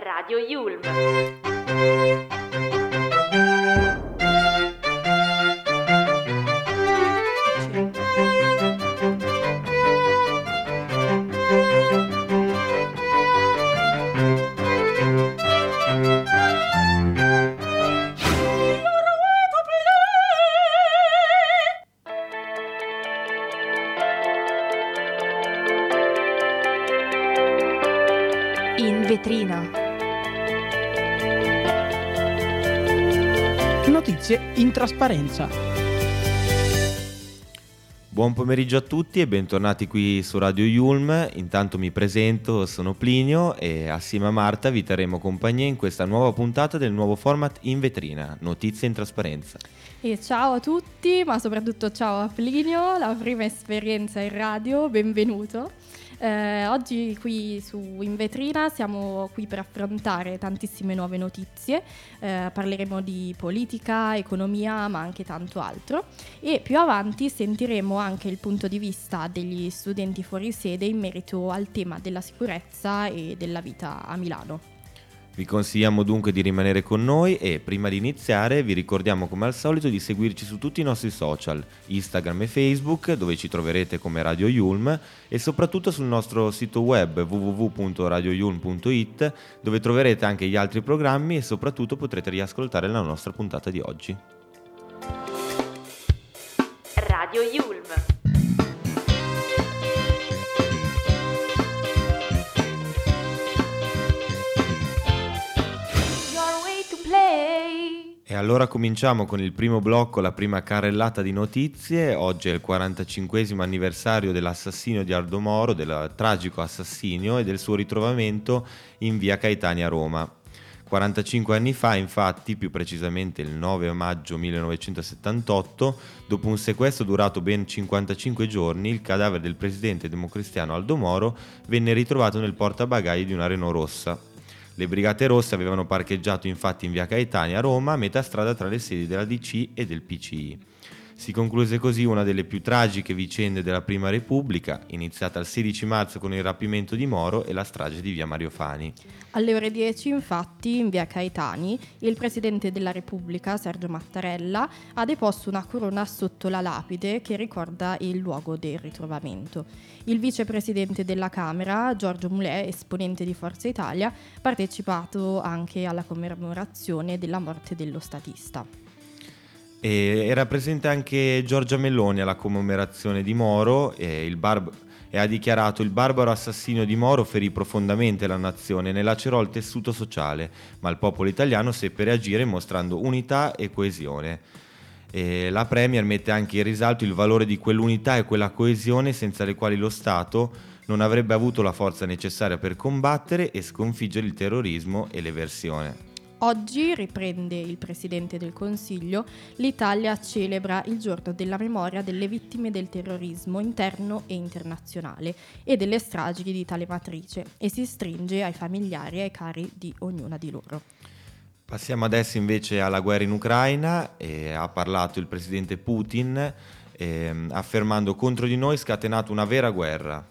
Radio Yulm. Trasparenza. Buon pomeriggio a tutti e bentornati qui su Radio Yulm. Intanto mi presento, sono Plinio e assieme a Marta vi terremo compagnia in questa nuova puntata del nuovo format in vetrina, Notizie in trasparenza. E ciao a tutti, ma soprattutto ciao a Plinio, la prima esperienza in radio, benvenuto. Eh, oggi qui su In Vetrina siamo qui per affrontare tantissime nuove notizie, eh, parleremo di politica, economia, ma anche tanto altro e più avanti sentiremo anche il punto di vista degli studenti fuori sede in merito al tema della sicurezza e della vita a Milano. Vi consigliamo dunque di rimanere con noi e prima di iniziare vi ricordiamo come al solito di seguirci su tutti i nostri social, Instagram e Facebook, dove ci troverete come Radio Yulm e soprattutto sul nostro sito web www.radioyulm.it dove troverete anche gli altri programmi e soprattutto potrete riascoltare la nostra puntata di oggi. Radio Yulm. E allora cominciamo con il primo blocco, la prima carrellata di notizie. Oggi è il 45 anniversario dell'assassinio di Aldo Moro, del tragico assassinio e del suo ritrovamento in via Caetania Roma. 45 anni fa, infatti, più precisamente il 9 maggio 1978, dopo un sequestro durato ben 55 giorni, il cadavere del presidente democristiano Aldo Moro venne ritrovato nel portabagagli di una Renault rossa. Le Brigate Rosse avevano parcheggiato infatti in via Caetania a Roma, a metà strada tra le sedi della DC e del PCI. Si concluse così una delle più tragiche vicende della Prima Repubblica, iniziata il 16 marzo con il rapimento di Moro e la strage di via Mario Fani. Alle ore 10, infatti, in via Caetani, il presidente della Repubblica, Sergio Mattarella, ha deposto una corona sotto la lapide che ricorda il luogo del ritrovamento. Il vicepresidente della Camera, Giorgio Mulè, esponente di Forza Italia, ha partecipato anche alla commemorazione della morte dello statista. E era presente anche Giorgia Meloni alla commemorazione di Moro e, il barb- e ha dichiarato il barbaro assassinio di Moro ferì profondamente la nazione, ne lacerò il tessuto sociale, ma il popolo italiano seppe reagire mostrando unità e coesione. E la Premier mette anche in risalto il valore di quell'unità e quella coesione senza le quali lo Stato non avrebbe avuto la forza necessaria per combattere e sconfiggere il terrorismo e l'eversione. Oggi, riprende il Presidente del Consiglio, l'Italia celebra il giorno della memoria delle vittime del terrorismo interno e internazionale e delle stragi di tale matrice e si stringe ai familiari e ai cari di ognuna di loro. Passiamo adesso invece alla guerra in Ucraina. E ha parlato il presidente Putin ehm, affermando contro di noi scatenato una vera guerra.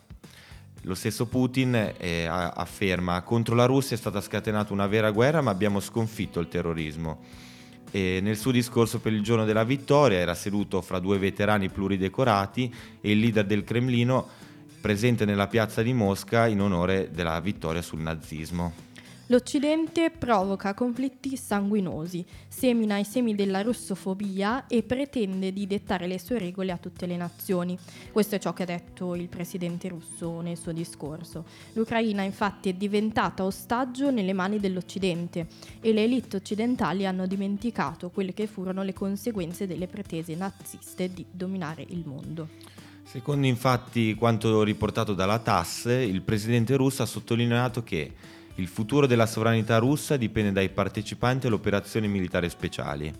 Lo stesso Putin eh, afferma contro la Russia è stata scatenata una vera guerra ma abbiamo sconfitto il terrorismo. E nel suo discorso per il giorno della vittoria era seduto fra due veterani pluridecorati e il leader del Cremlino presente nella piazza di Mosca in onore della vittoria sul nazismo. L'Occidente provoca conflitti sanguinosi, semina i semi della russofobia e pretende di dettare le sue regole a tutte le nazioni. Questo è ciò che ha detto il presidente russo nel suo discorso. L'Ucraina infatti è diventata ostaggio nelle mani dell'Occidente e le elite occidentali hanno dimenticato quelle che furono le conseguenze delle pretese naziste di dominare il mondo. Secondo infatti quanto riportato dalla TASS, il presidente russo ha sottolineato che il futuro della sovranità russa dipende dai partecipanti alle operazioni militari speciali.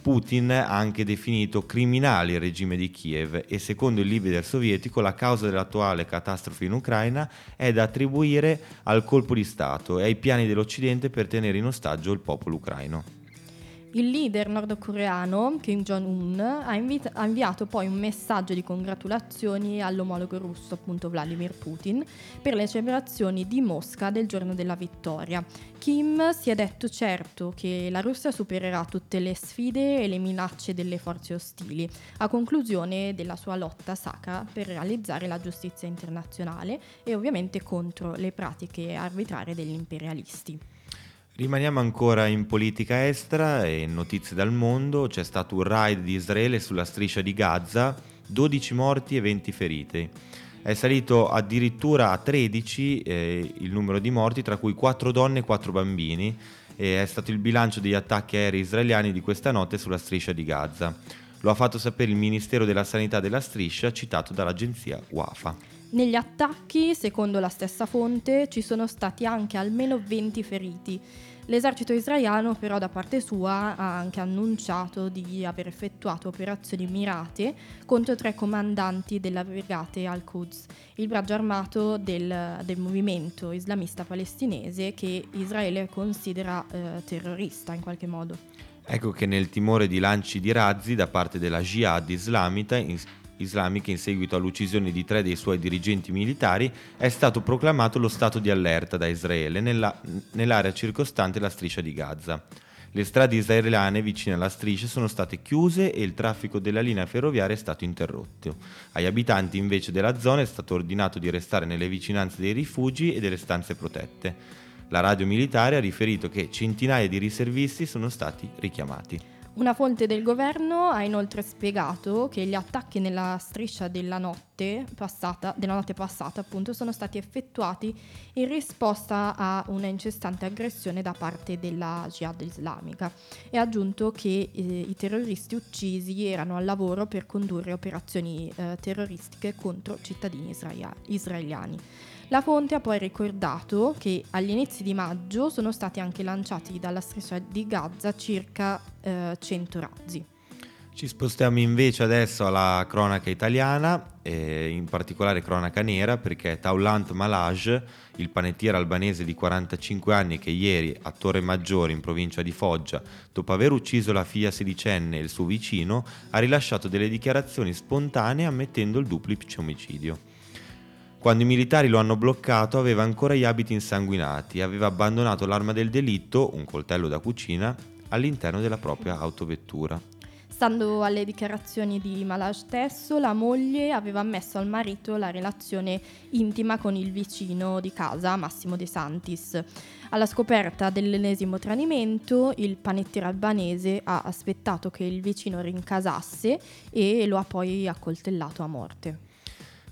Putin ha anche definito criminale il regime di Kiev e secondo il leader sovietico la causa dell'attuale catastrofe in Ucraina è da attribuire al colpo di Stato e ai piani dell'Occidente per tenere in ostaggio il popolo ucraino. Il leader nordcoreano Kim Jong-un ha, invita- ha inviato poi un messaggio di congratulazioni all'omologo russo, appunto Vladimir Putin, per le celebrazioni di Mosca del giorno della vittoria. Kim si è detto certo che la Russia supererà tutte le sfide e le minacce delle forze ostili, a conclusione della sua lotta sacra per realizzare la giustizia internazionale e ovviamente contro le pratiche arbitrarie degli imperialisti. Rimaniamo ancora in politica estera e in notizie dal mondo. C'è stato un raid di Israele sulla striscia di Gaza, 12 morti e 20 feriti. È salito addirittura a 13 eh, il numero di morti, tra cui 4 donne e 4 bambini. E è stato il bilancio degli attacchi aerei israeliani di questa notte sulla striscia di Gaza. Lo ha fatto sapere il Ministero della Sanità della striscia, citato dall'agenzia WAFA. Negli attacchi, secondo la stessa fonte, ci sono stati anche almeno 20 feriti. L'esercito israeliano però da parte sua ha anche annunciato di aver effettuato operazioni mirate contro tre comandanti della brigate al-Quds, il braccio armato del, del movimento islamista palestinese che Israele considera eh, terrorista in qualche modo. Ecco che nel timore di lanci di razzi da parte della Jihad islamica in seguito all'uccisione di tre dei suoi dirigenti militari, è stato proclamato lo stato di allerta da Israele nella, nell'area circostante la striscia di Gaza. Le strade israeliane vicine alla striscia sono state chiuse e il traffico della linea ferroviaria è stato interrotto. Agli abitanti invece della zona è stato ordinato di restare nelle vicinanze dei rifugi e delle stanze protette. La radio militare ha riferito che centinaia di riservisti sono stati richiamati. Una fonte del governo ha inoltre spiegato che gli attacchi nella striscia della notte passata, della notte passata appunto, sono stati effettuati in risposta a una incessante aggressione da parte della Jihad islamica e ha aggiunto che eh, i terroristi uccisi erano al lavoro per condurre operazioni eh, terroristiche contro cittadini israel- israeliani. La fonte ha poi ricordato che agli inizi di maggio sono stati anche lanciati dalla striscia di Gaza circa eh, 100 razzi. Ci spostiamo invece adesso alla cronaca italiana, eh, in particolare cronaca nera, perché Taulant Malaj, il panettiere albanese di 45 anni che ieri a Torre Maggiore in provincia di Foggia, dopo aver ucciso la figlia sedicenne e il suo vicino, ha rilasciato delle dichiarazioni spontanee ammettendo il duplice omicidio. Quando i militari lo hanno bloccato aveva ancora gli abiti insanguinati aveva abbandonato l'arma del delitto, un coltello da cucina, all'interno della propria autovettura. Stando alle dichiarazioni di Malaj stesso, la moglie aveva ammesso al marito la relazione intima con il vicino di casa, Massimo De Santis. Alla scoperta dell'ennesimo tradimento, il panettiere albanese ha aspettato che il vicino rincasasse e lo ha poi accoltellato a morte.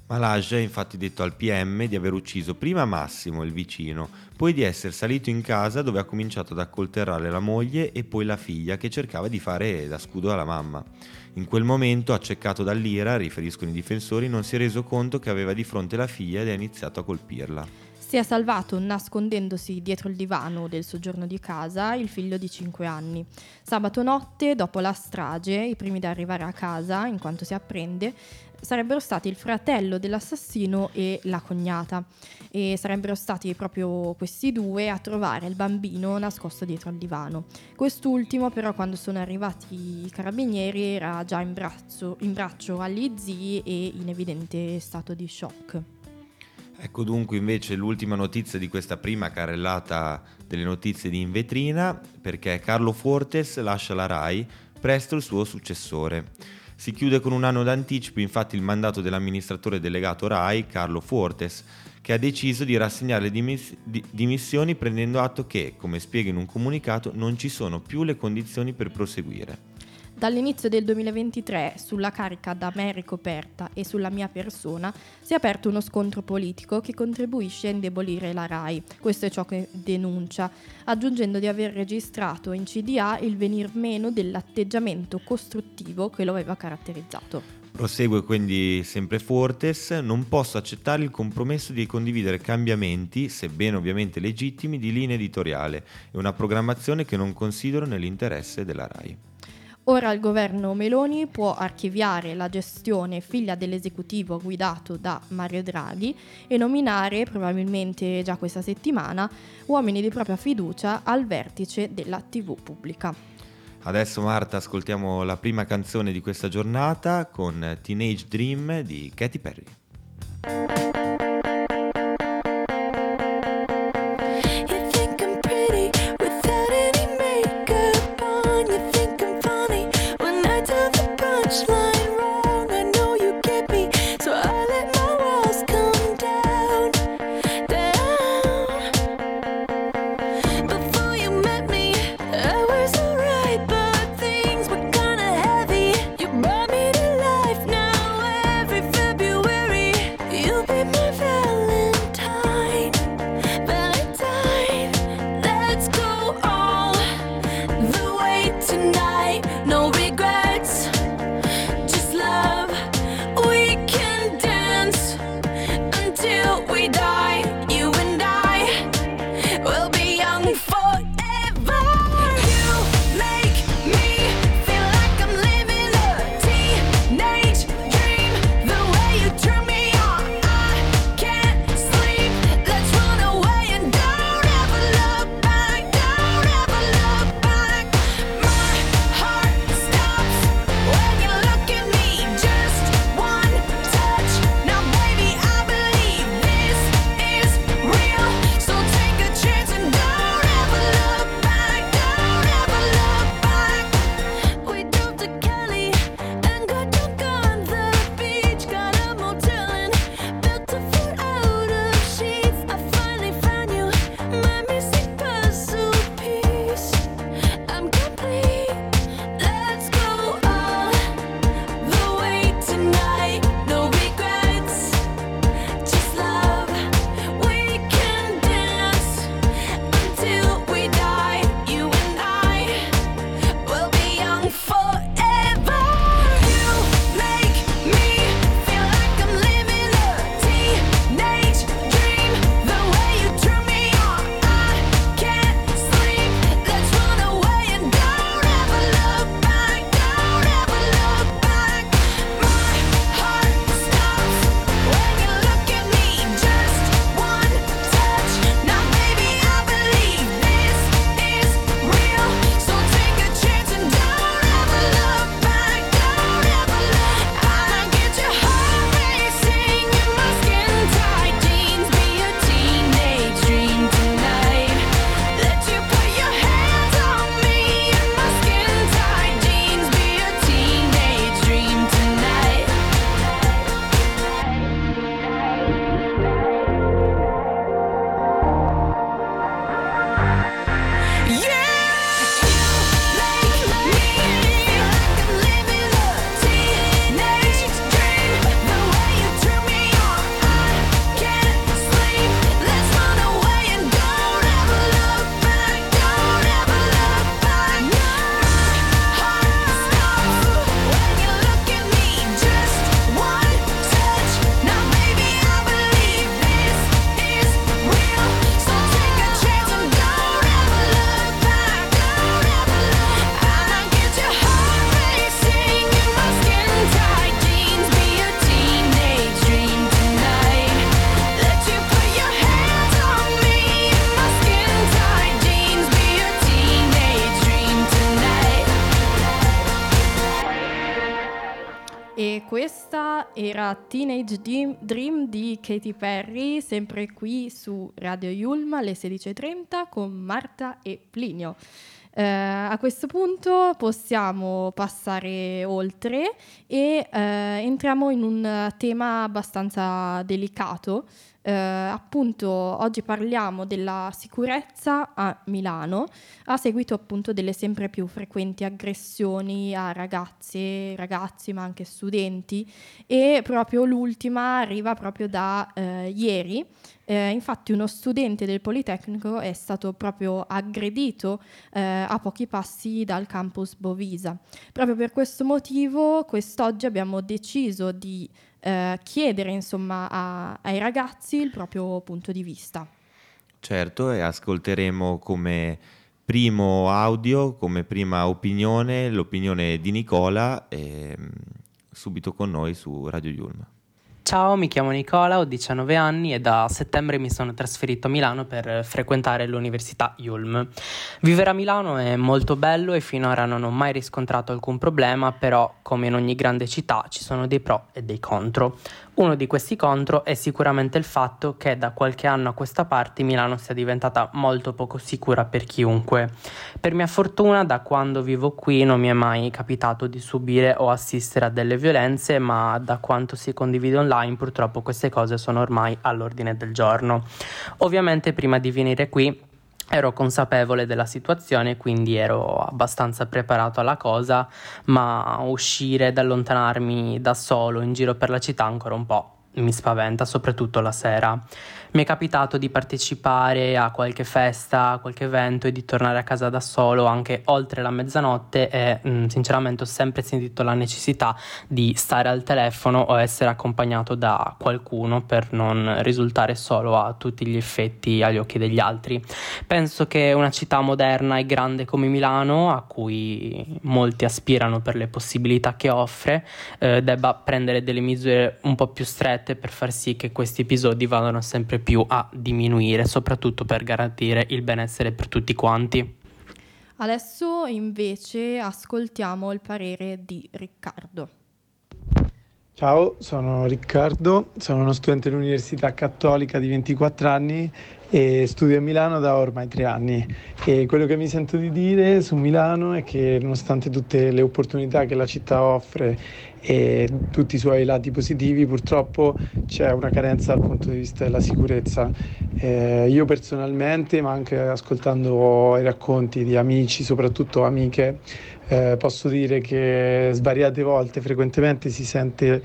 Malaj ha infatti detto al PM di aver ucciso prima Massimo, il vicino, poi di essere salito in casa dove ha cominciato ad accolterrare la moglie e poi la figlia che cercava di fare da scudo alla mamma. In quel momento, accecato dall'ira, riferiscono i difensori, non si è reso conto che aveva di fronte la figlia ed ha iniziato a colpirla. Si è salvato nascondendosi dietro il divano del soggiorno di casa il figlio di 5 anni. Sabato notte, dopo la strage, i primi da arrivare a casa, in quanto si apprende, sarebbero stati il fratello dell'assassino e la cognata e sarebbero stati proprio questi due a trovare il bambino nascosto dietro al divano. Quest'ultimo però quando sono arrivati i carabinieri era già in braccio, in braccio agli zii e in evidente stato di shock. Ecco dunque invece l'ultima notizia di questa prima carrellata delle notizie di In Vetrina, perché Carlo Fortes lascia la RAI, presto il suo successore. Si chiude con un anno d'anticipo infatti il mandato dell'amministratore delegato RAI, Carlo Fortes, che ha deciso di rassegnare le dimiss- di- dimissioni prendendo atto che, come spiega in un comunicato, non ci sono più le condizioni per proseguire. Dall'inizio del 2023 sulla carica da me ricoperta e sulla mia persona si è aperto uno scontro politico che contribuisce a indebolire la RAI, questo è ciò che denuncia, aggiungendo di aver registrato in CDA il venir meno dell'atteggiamento costruttivo che lo aveva caratterizzato. Prosegue quindi sempre Fortes, non posso accettare il compromesso di condividere cambiamenti, sebbene ovviamente legittimi, di linea editoriale e una programmazione che non considero nell'interesse della RAI. Ora il governo Meloni può archiviare la gestione figlia dell'esecutivo guidato da Mario Draghi e nominare, probabilmente già questa settimana, uomini di propria fiducia al vertice della TV pubblica. Adesso Marta ascoltiamo la prima canzone di questa giornata con Teenage Dream di Katy Perry. Questa era Teenage Dream di Katy Perry, sempre qui su Radio Yulm alle 16.30 con Marta e Plinio. Eh, a questo punto possiamo passare oltre e eh, entriamo in un tema abbastanza delicato. Eh, appunto oggi parliamo della sicurezza a Milano a seguito appunto delle sempre più frequenti aggressioni a ragazze, ragazzi ma anche studenti e proprio l'ultima arriva proprio da eh, ieri eh, infatti uno studente del Politecnico è stato proprio aggredito eh, a pochi passi dal campus Bovisa. Proprio per questo motivo quest'oggi abbiamo deciso di eh, chiedere insomma a, ai ragazzi il proprio punto di vista. Certo, e ascolteremo come primo audio, come prima opinione, l'opinione di Nicola, eh, subito con noi su Radio Yulma. Ciao, mi chiamo Nicola, ho 19 anni e da settembre mi sono trasferito a Milano per frequentare l'Università Yulm. Vivere a Milano è molto bello e finora non ho mai riscontrato alcun problema, però come in ogni grande città ci sono dei pro e dei contro. Uno di questi contro è sicuramente il fatto che da qualche anno a questa parte Milano sia diventata molto poco sicura per chiunque. Per mia fortuna da quando vivo qui non mi è mai capitato di subire o assistere a delle violenze, ma da quanto si condivide online purtroppo queste cose sono ormai all'ordine del giorno. Ovviamente prima di venire qui ero consapevole della situazione, quindi ero abbastanza preparato alla cosa, ma uscire ed allontanarmi da solo in giro per la città ancora un po' mi spaventa, soprattutto la sera. Mi è capitato di partecipare a qualche festa, a qualche evento e di tornare a casa da solo anche oltre la mezzanotte e mh, mm, sinceramente ho sempre sentito la necessità di stare al telefono o essere accompagnato da qualcuno per non risultare solo a tutti gli effetti agli occhi degli altri. Penso che una città moderna e grande come Milano, a cui molti aspirano per le possibilità che offre, eh, debba prendere delle misure un po' più strette per far sì che questi episodi vadano sempre più più a diminuire, soprattutto per garantire il benessere per tutti quanti. Adesso invece ascoltiamo il parere di Riccardo. Ciao, sono Riccardo, sono uno studente dell'Università Cattolica di 24 anni e studio a Milano da ormai tre anni. E quello che mi sento di dire su Milano è che nonostante tutte le opportunità che la città offre e tutti i suoi lati positivi, purtroppo c'è una carenza dal punto di vista della sicurezza. Eh, io personalmente, ma anche ascoltando i racconti di amici, soprattutto amiche, eh, posso dire che svariate volte, frequentemente si sente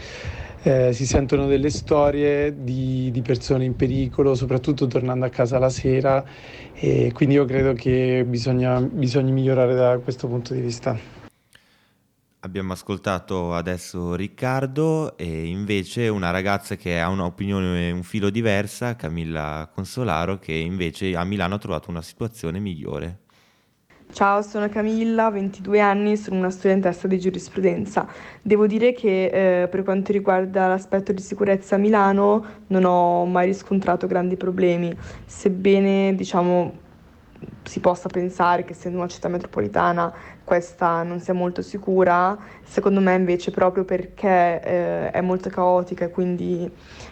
eh, si sentono delle storie di, di, persone in pericolo, soprattutto tornando a casa la sera e quindi io credo che bisogna, bisogna migliorare da questo punto di vista. Abbiamo ascoltato adesso Riccardo e invece una ragazza che ha un'opinione un filo diversa, Camilla Consolaro, che invece a Milano ha trovato una situazione migliore. Ciao, sono Camilla, 22 anni, sono una studentessa di giurisprudenza. Devo dire che eh, per quanto riguarda l'aspetto di sicurezza a Milano non ho mai riscontrato grandi problemi, sebbene diciamo si possa pensare che essendo una città metropolitana questa non sia molto sicura, secondo me invece proprio perché eh, è molto caotica e quindi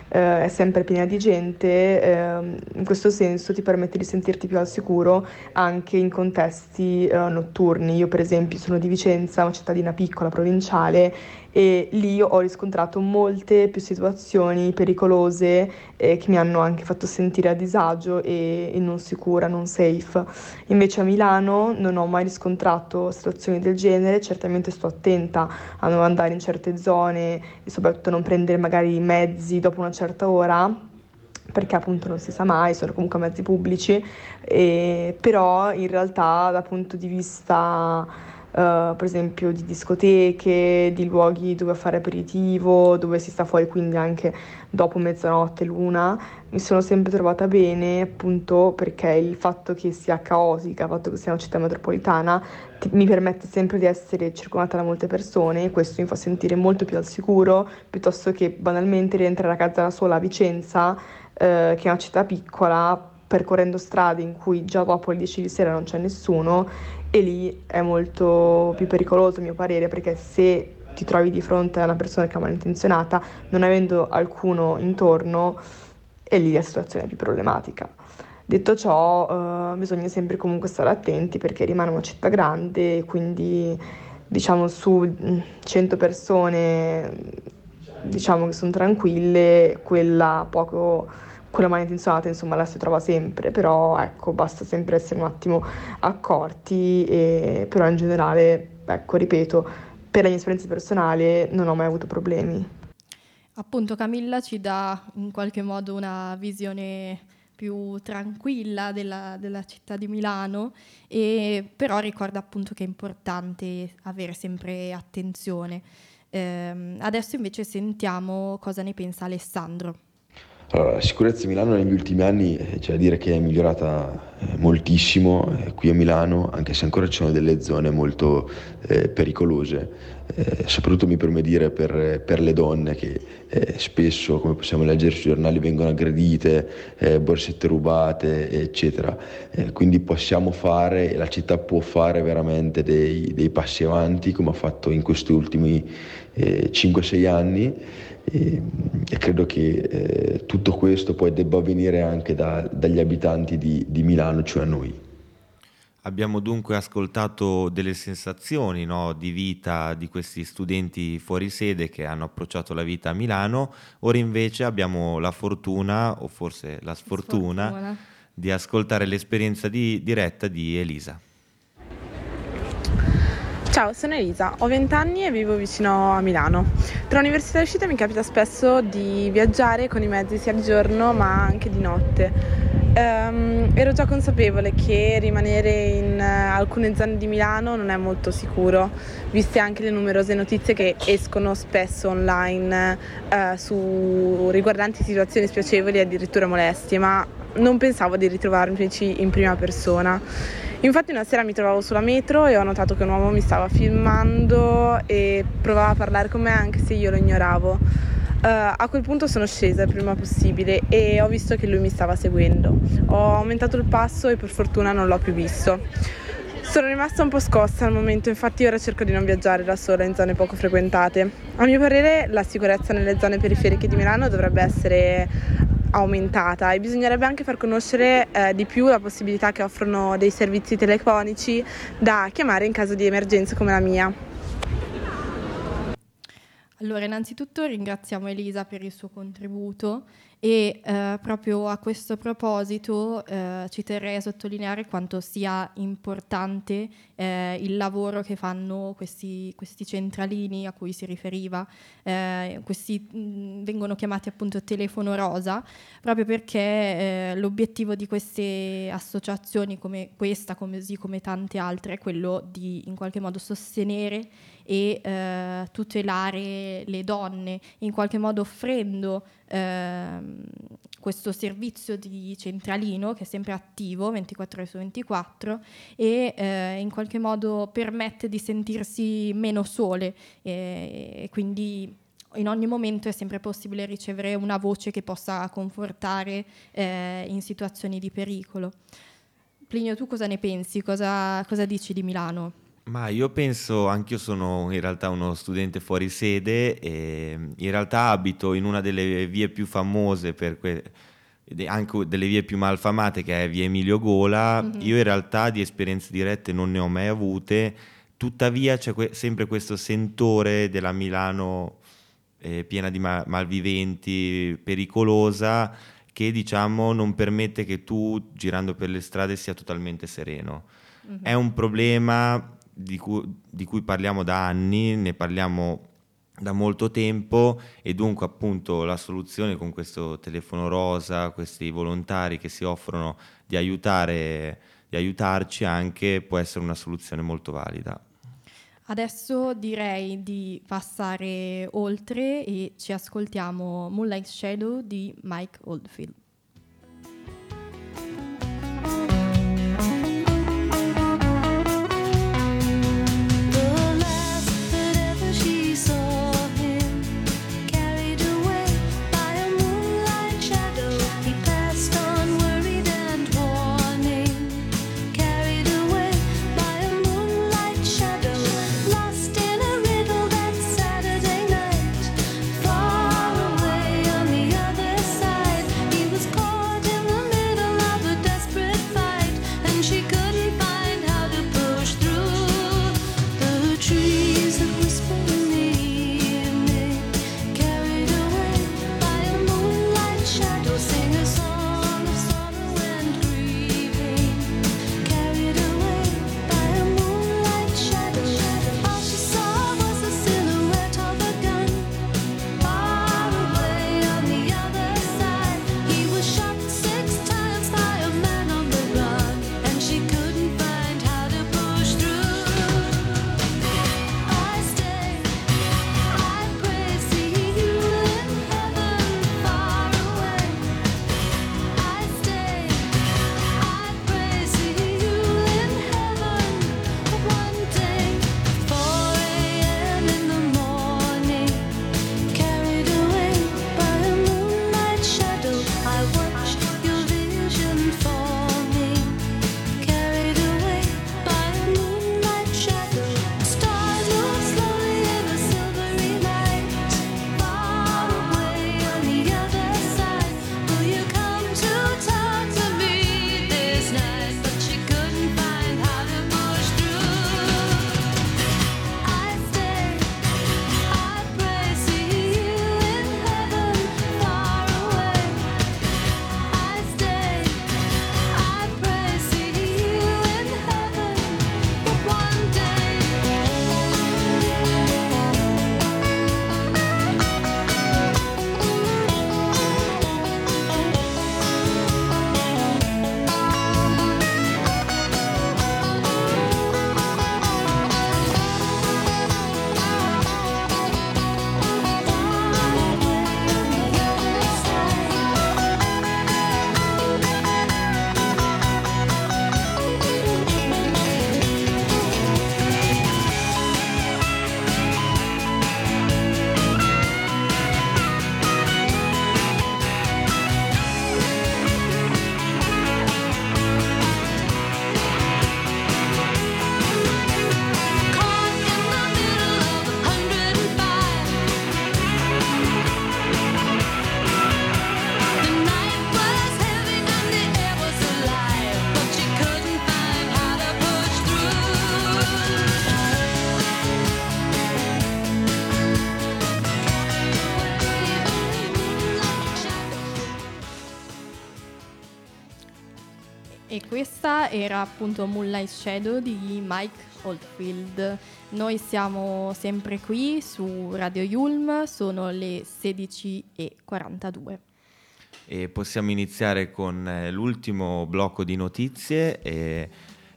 eh, è sempre piena di gente, eh, in questo senso ti permette di sentirti più al sicuro anche in contesti eh, notturni. Io per esempio sono di Vicenza, una cittadina piccola, provinciale, e lì ho riscontrato molte più situazioni pericolose eh, che mi hanno anche fatto sentire a disagio e, e, non sicura, non safe. Invece a Milano non ho mai riscontrato situazioni del genere, certamente sto attenta a non andare in certe zone e soprattutto non prendere magari i mezzi dopo una certa ora perché appunto non si sa mai, sono comunque mezzi pubblici, e, però in realtà dal punto di vista Uh, per esempio di discoteche, di luoghi dove fare aperitivo, dove si sta fuori quindi anche dopo mezzanotte, l'una, mi sono sempre trovata bene appunto perché il fatto che sia caotica, il fatto che sia una città metropolitana ti, mi permette sempre di essere circondata da molte persone e questo mi fa sentire molto più al sicuro piuttosto che banalmente rientrare a casa da sola a Vicenza, uh, che è una città piccola percorrendo strade in cui già dopo le 10 di sera non c'è nessuno e lì è molto più pericoloso a mio parere perché se ti trovi di fronte a una persona che è malintenzionata non avendo alcuno intorno è lì la situazione più problematica. Detto ciò, eh, bisogna sempre comunque stare attenti perché rimane una città grande, quindi diciamo su 100 persone diciamo che sono tranquille, quella poco quella malintenzionata insomma la si trova sempre, però ecco basta sempre essere un attimo accorti, e, però in generale, ecco ripeto, per la mia esperienza personale non ho mai avuto problemi. Appunto Camilla ci dà in qualche modo una visione più tranquilla della, della, città di Milano, però ricorda appunto che è importante avere sempre attenzione. Eh, adesso invece sentiamo cosa ne pensa Alessandro. Allora, la sicurezza a Milano negli ultimi anni eh, c'è da dire che è migliorata eh, moltissimo eh, qui a Milano, anche se ancora ci sono delle zone molto eh, pericolose, eh, soprattutto mi permette di dire per, per le donne che spesso, come possiamo leggere sui giornali, vengono aggredite, borsette rubate, eccetera. Quindi possiamo fare, la città può fare veramente dei, dei passi avanti, come ha fatto in questi ultimi eh, 5-6 anni e, e credo che eh, tutto questo poi debba venire anche da- dagli abitanti di, di Milano, cioè noi. Abbiamo dunque ascoltato delle sensazioni no, di vita di questi studenti fuori sede che hanno approcciato la vita a Milano, ora invece abbiamo la fortuna, o forse la sfortuna, Sfortuna. di ascoltare l'esperienza di- diretta di Elisa. Ciao, sono Elisa, ho 20 anni e vivo vicino a Milano. Tra università e uscita mi capita spesso di viaggiare con i mezzi sia di giorno ma anche di notte. Ehm, ero già consapevole che rimanere in eh, alcune zone di Milano non è molto sicuro, viste anche le numerose notizie che escono spesso online eh, su riguardanti situazioni spiacevoli e addirittura molestie, ma non pensavo di ritrovarmici in prima persona. Infatti una sera mi trovavo sulla metro e ho notato che un uomo mi stava filmando e provava a parlare con me anche se io lo ignoravo. Eh, a quel punto sono scesa il prima possibile e ho visto che lui mi stava seguendo. Ho aumentato il passo e per fortuna non l'ho più visto. Sono rimasta un po' scossa al momento, infatti ora cerco di non viaggiare da sola in zone poco frequentate. A mio parere la sicurezza nelle zone periferiche di Milano dovrebbe essere aumentata e bisognerebbe anche far conoscere eh, di più la possibilità che offrono dei servizi telefonici da chiamare in caso di emergenza come la mia. Allora, innanzitutto ringraziamo Elisa per il suo contributo e eh, proprio a questo proposito eh, ci terrei a sottolineare quanto sia importante eh, il lavoro che fanno questi, questi centralini a cui si riferiva. Eh, questi mh, vengono chiamati appunto telefono rosa, proprio perché eh, l'obiettivo di queste associazioni come questa, così come tante altre, è quello di in qualche modo sostenere e eh, tutelare le donne, in qualche modo offrendo ehm, questo servizio di centralino che è sempre attivo 24 ore su 24 e eh, in qualche modo permette di sentirsi meno sole e, e quindi in ogni momento è sempre possibile ricevere una voce che possa confortare eh, in situazioni di pericolo. Plinio, tu cosa ne pensi? Cosa, cosa dici di Milano? Ma io penso, anch'io sono in realtà uno studente fuori sede e in realtà abito in una delle vie più famose per que- anche delle vie più malfamate che è via Emilio Gola. Mhm. Io in realtà di esperienze dirette non ne ho mai avute, tuttavia c'è que- sempre questo sentore della Milano eh, piena di ma- malviventi, pericolosa, che diciamo non permette che tu girando per le strade sia totalmente sereno. Mhm. È un problema di cui, di cui parliamo da anni, ne parliamo da molto tempo e dunque appunto la soluzione con questo telefono rosa, questi volontari che si offrono di aiutare, di aiutarci anche può essere una soluzione molto valida. Adesso direi di passare oltre e ci ascoltiamo Moonlight Shadow di Mike Oldfield. Era appunto Moonlight Shadow di Mike Oldfield. Noi siamo sempre qui su Radio Yulm, sono le 16.42. E possiamo iniziare con eh, l'ultimo blocco di notizie e,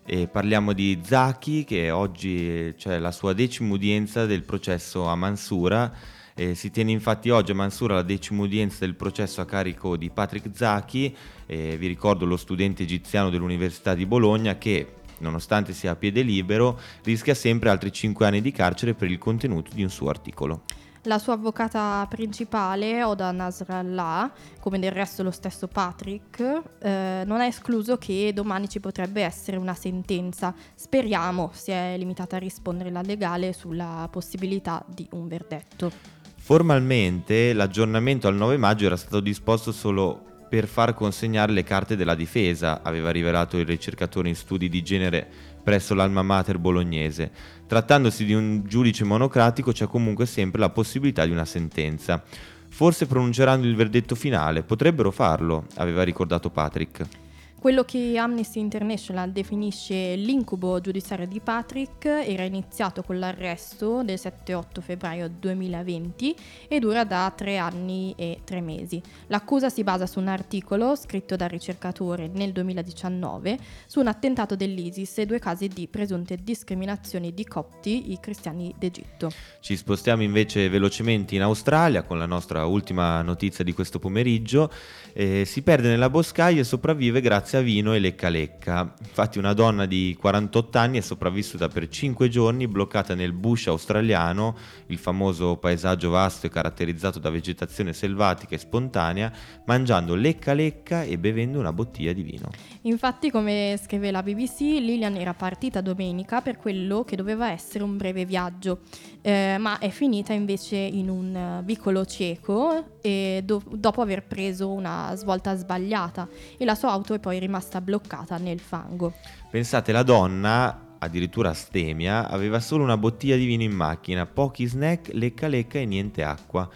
e parliamo di Zaki che oggi c'è la sua decima udienza del processo a Mansura. Eh, si tiene infatti oggi a Mansura la decima udienza del processo a carico di Patrick Zaki, eh, vi ricordo lo studente egiziano dell'Università di Bologna che nonostante sia a piede libero rischia sempre altri 5 anni di carcere per il contenuto di un suo articolo. La sua avvocata principale, Oda Nasrallah, come del resto lo stesso Patrick, eh, non ha escluso che domani ci potrebbe essere una sentenza. Speriamo, si è limitata a rispondere la legale sulla possibilità di un verdetto. Formalmente l'aggiornamento al 9 maggio era stato disposto solo per far consegnare le carte della difesa, aveva rivelato il ricercatore in studi di genere presso l'Alma Mater bolognese. Trattandosi di un giudice monocratico c'è comunque sempre la possibilità di una sentenza. Forse pronunceranno il verdetto finale, potrebbero farlo, aveva ricordato Patrick. Quello che Amnesty International definisce l'incubo giudiziario di Patrick era iniziato con l'arresto del 7-8 febbraio 2020 e dura da tre anni e tre mesi. L'accusa si basa su un articolo scritto dal ricercatore nel 2019 su un attentato dell'ISIS e due casi di presunte discriminazioni di copti, i cristiani d'Egitto. Ci spostiamo invece velocemente in Australia con la nostra ultima notizia di questo pomeriggio. Eh, si perde nella boscaglia e sopravvive grazie a vino e lecca lecca. Infatti una donna di 48 anni è sopravvissuta per 5 giorni bloccata nel bush australiano, il famoso paesaggio vasto e caratterizzato da vegetazione selvatica e spontanea, mangiando lecca lecca e bevendo una bottiglia di vino. Infatti, come scrive la BBC, Lilian era partita domenica per quello che doveva essere un breve viaggio, eh, ma è finita invece in un uh, vicolo cieco e do- dopo aver preso una svolta sbagliata e la sua auto è poi rimasta bloccata nel fango. Pensate, la donna, addirittura astemia, aveva solo una bottiglia di vino in macchina, pochi snack, lecca lecca e niente acqua.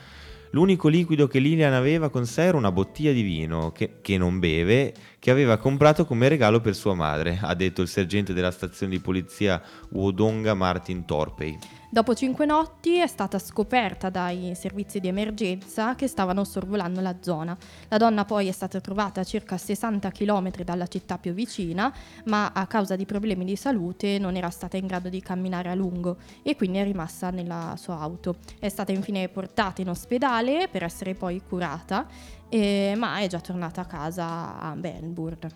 L'unico liquido che Lilian aveva con sé era una bottiglia di vino, che, che, non beve, che aveva comprato come regalo per sua madre, ha detto il sergente della stazione di polizia Wodonga Martin Torpey. Dopo cinque notti è stata scoperta dai servizi di emergenza che stavano sorvolando la zona. La donna poi è stata trovata a circa 60 km dalla città più vicina, ma a causa di problemi di salute non era stata in grado di camminare a lungo e quindi è rimasta nella sua auto. È stata infine portata in ospedale per essere poi curata, eh, ma è già tornata a casa a Melbourne.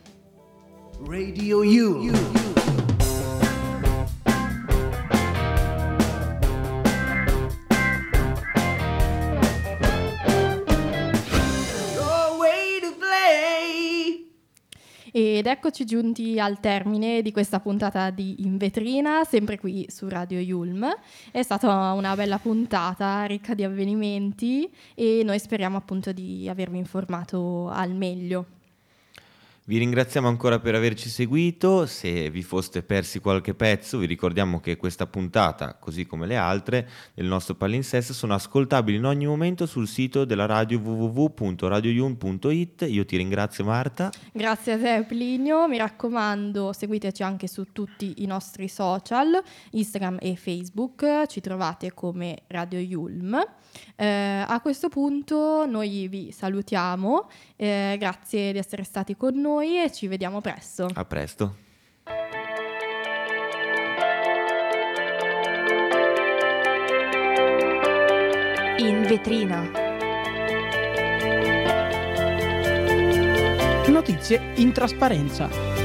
Radio U. Ed eccoci giunti al termine di questa puntata di In Vetrina, sempre qui su Radio Yulm. È stata una bella puntata ricca di avvenimenti e noi speriamo appunto di avervi informato al meglio. Vi ringraziamo ancora per averci seguito, se vi foste persi qualche pezzo vi ricordiamo che questa puntata, così come le altre del nostro palinsesto, sono ascoltabili in ogni momento sul sito della radio www.radioyun.it. Io ti ringrazio Marta. Grazie a te Plinio, mi raccomando seguiteci anche su tutti i nostri social, Instagram e Facebook, ci trovate come Radio Yulm. Eh, a questo punto noi vi salutiamo, eh, grazie di essere stati con noi e ci vediamo presto. A presto. In vetrina. Notizie in trasparenza.